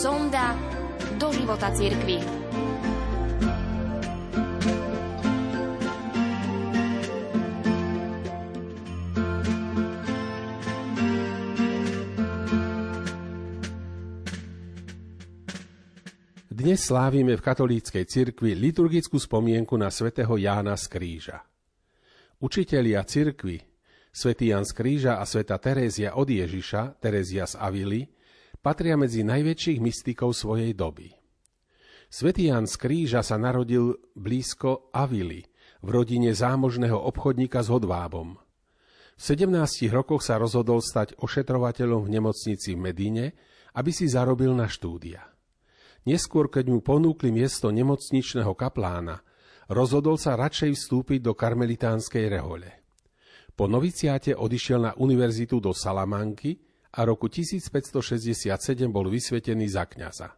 Sonda do života cirkvi. Dnes slávime v katolíckej cirkvi liturgickú spomienku na svätého Jána z Kríža. Učitelia cirkvi, svätý Ján z Kríža a sveta Terézia od Ježiša, Terézia z Avily, patria medzi najväčších mystikov svojej doby. Svetý Ján z Kríža sa narodil blízko Avily, v rodine zámožného obchodníka s hodvábom. V 17 rokoch sa rozhodol stať ošetrovateľom v nemocnici v Medine, aby si zarobil na štúdia. Neskôr, keď mu ponúkli miesto nemocničného kaplána, rozhodol sa radšej vstúpiť do karmelitánskej rehole. Po noviciáte odišiel na univerzitu do Salamanky a roku 1567 bol vysvetený za kňaza.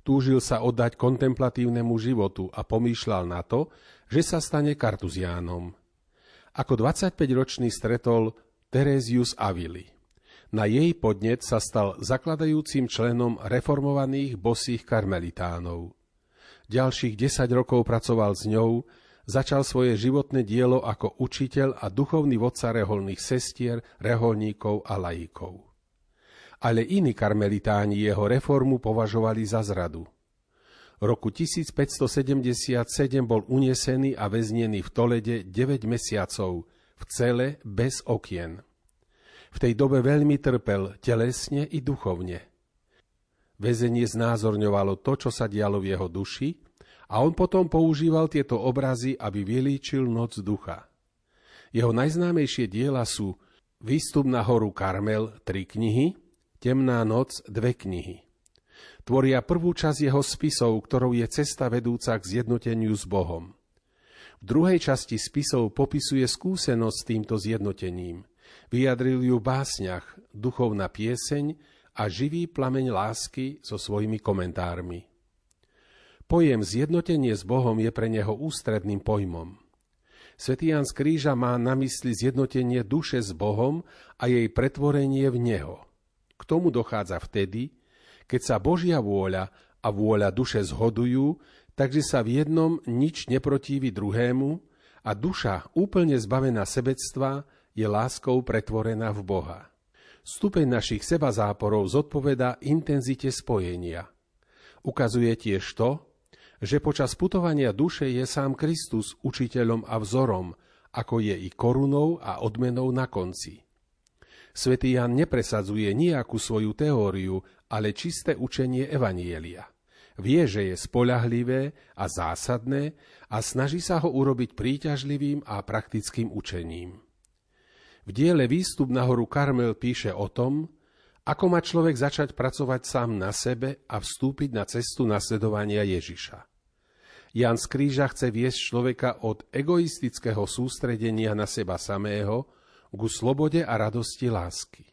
Túžil sa oddať kontemplatívnemu životu a pomýšľal na to, že sa stane kartuziánom. Ako 25-ročný stretol Terezius Avili – na jej podnet sa stal zakladajúcim členom reformovaných bosých karmelitánov. Ďalších 10 rokov pracoval s ňou, začal svoje životné dielo ako učiteľ a duchovný vodca reholných sestier, reholníkov a lajíkov. Ale iní karmelitáni jeho reformu považovali za zradu. Roku 1577 bol unesený a väznený v Tolede 9 mesiacov, v cele bez okien. V tej dobe veľmi trpel telesne i duchovne. Vezenie znázorňovalo to, čo sa dialo v jeho duši a on potom používal tieto obrazy, aby vylíčil noc ducha. Jeho najznámejšie diela sú Výstup na horu Karmel, tri knihy, Temná noc, dve knihy. Tvoria prvú časť jeho spisov, ktorou je cesta vedúca k zjednoteniu s Bohom. V druhej časti spisov popisuje skúsenosť s týmto zjednotením – Vyjadril ju v básniach, duchovná pieseň a živý plameň lásky so svojimi komentármi. Pojem zjednotenie s Bohom je pre neho ústredným pojmom. Svetý Jan z Kríža má na mysli zjednotenie duše s Bohom a jej pretvorenie v Neho. K tomu dochádza vtedy, keď sa Božia vôľa a vôľa duše zhodujú, takže sa v jednom nič neprotívi druhému a duša úplne zbavená sebectva je láskou pretvorená v Boha. Stupeň našich seba záporov zodpoveda intenzite spojenia. Ukazuje tiež to, že počas putovania duše je sám Kristus učiteľom a vzorom, ako je i korunou a odmenou na konci. Svetý Jan nepresadzuje nejakú svoju teóriu, ale čisté učenie Evanielia. Vie, že je spolahlivé a zásadné a snaží sa ho urobiť príťažlivým a praktickým učením. V diele Výstup na horu Karmel píše o tom, ako má človek začať pracovať sám na sebe a vstúpiť na cestu nasledovania Ježiša. Jan z Kríža chce viesť človeka od egoistického sústredenia na seba samého ku slobode a radosti lásky.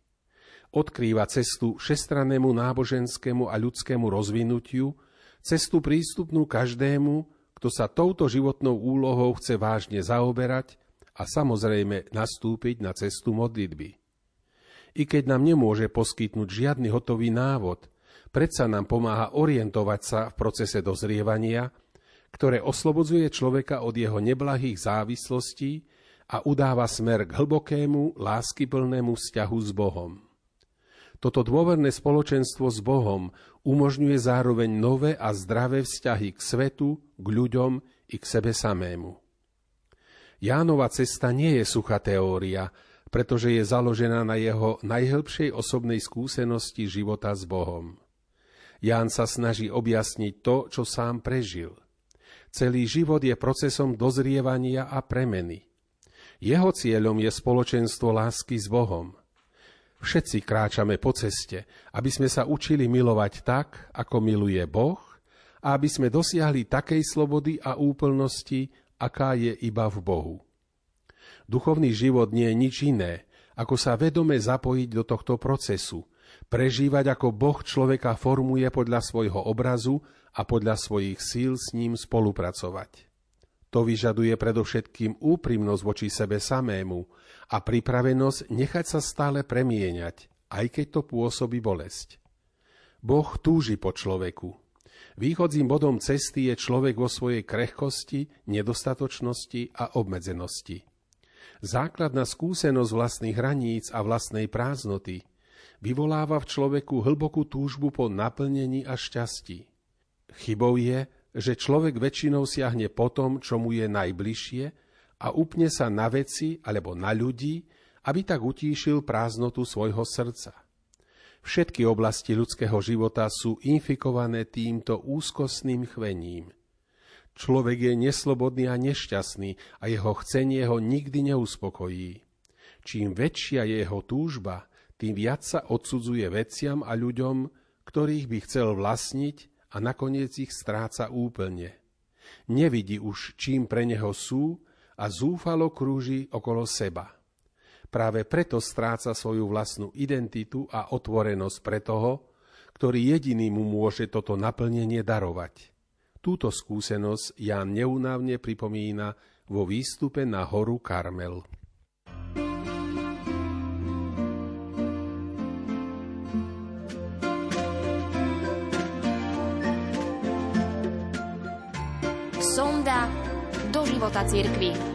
Odkrýva cestu všestrannému náboženskému a ľudskému rozvinutiu, cestu prístupnú každému, kto sa touto životnou úlohou chce vážne zaoberať a samozrejme nastúpiť na cestu modlitby. I keď nám nemôže poskytnúť žiadny hotový návod, predsa nám pomáha orientovať sa v procese dozrievania, ktoré oslobodzuje človeka od jeho neblahých závislostí a udáva smer k hlbokému, láskyplnému vzťahu s Bohom. Toto dôverné spoločenstvo s Bohom umožňuje zároveň nové a zdravé vzťahy k svetu, k ľuďom i k sebe samému. Jánova cesta nie je suchá teória, pretože je založená na jeho najhlbšej osobnej skúsenosti života s Bohom. Ján sa snaží objasniť to, čo sám prežil. Celý život je procesom dozrievania a premeny. Jeho cieľom je spoločenstvo lásky s Bohom. Všetci kráčame po ceste, aby sme sa učili milovať tak, ako miluje Boh, a aby sme dosiahli takej slobody a úplnosti, aká je iba v Bohu. Duchovný život nie je nič iné, ako sa vedome zapojiť do tohto procesu, prežívať ako Boh človeka formuje podľa svojho obrazu a podľa svojich síl s ním spolupracovať. To vyžaduje predovšetkým úprimnosť voči sebe samému a pripravenosť nechať sa stále premieňať, aj keď to pôsobí bolesť. Boh túži po človeku. Východzím bodom cesty je človek vo svojej krehkosti, nedostatočnosti a obmedzenosti. Základná skúsenosť vlastných hraníc a vlastnej prázdnoty vyvoláva v človeku hlbokú túžbu po naplnení a šťastí. Chybou je, že človek väčšinou siahne po tom, čo mu je najbližšie a upne sa na veci alebo na ľudí, aby tak utíšil prázdnotu svojho srdca. Všetky oblasti ľudského života sú infikované týmto úzkostným chvením. Človek je neslobodný a nešťastný a jeho chcenie ho nikdy neuspokojí. Čím väčšia je jeho túžba, tým viac sa odsudzuje veciam a ľuďom, ktorých by chcel vlastniť a nakoniec ich stráca úplne. Nevidí už, čím pre neho sú a zúfalo krúži okolo seba. Práve preto stráca svoju vlastnú identitu a otvorenosť pre toho, ktorý jediný mu môže toto naplnenie darovať. Túto skúsenosť Ján neunávne pripomína vo výstupe na horu Karmel. Sonda do života církvy.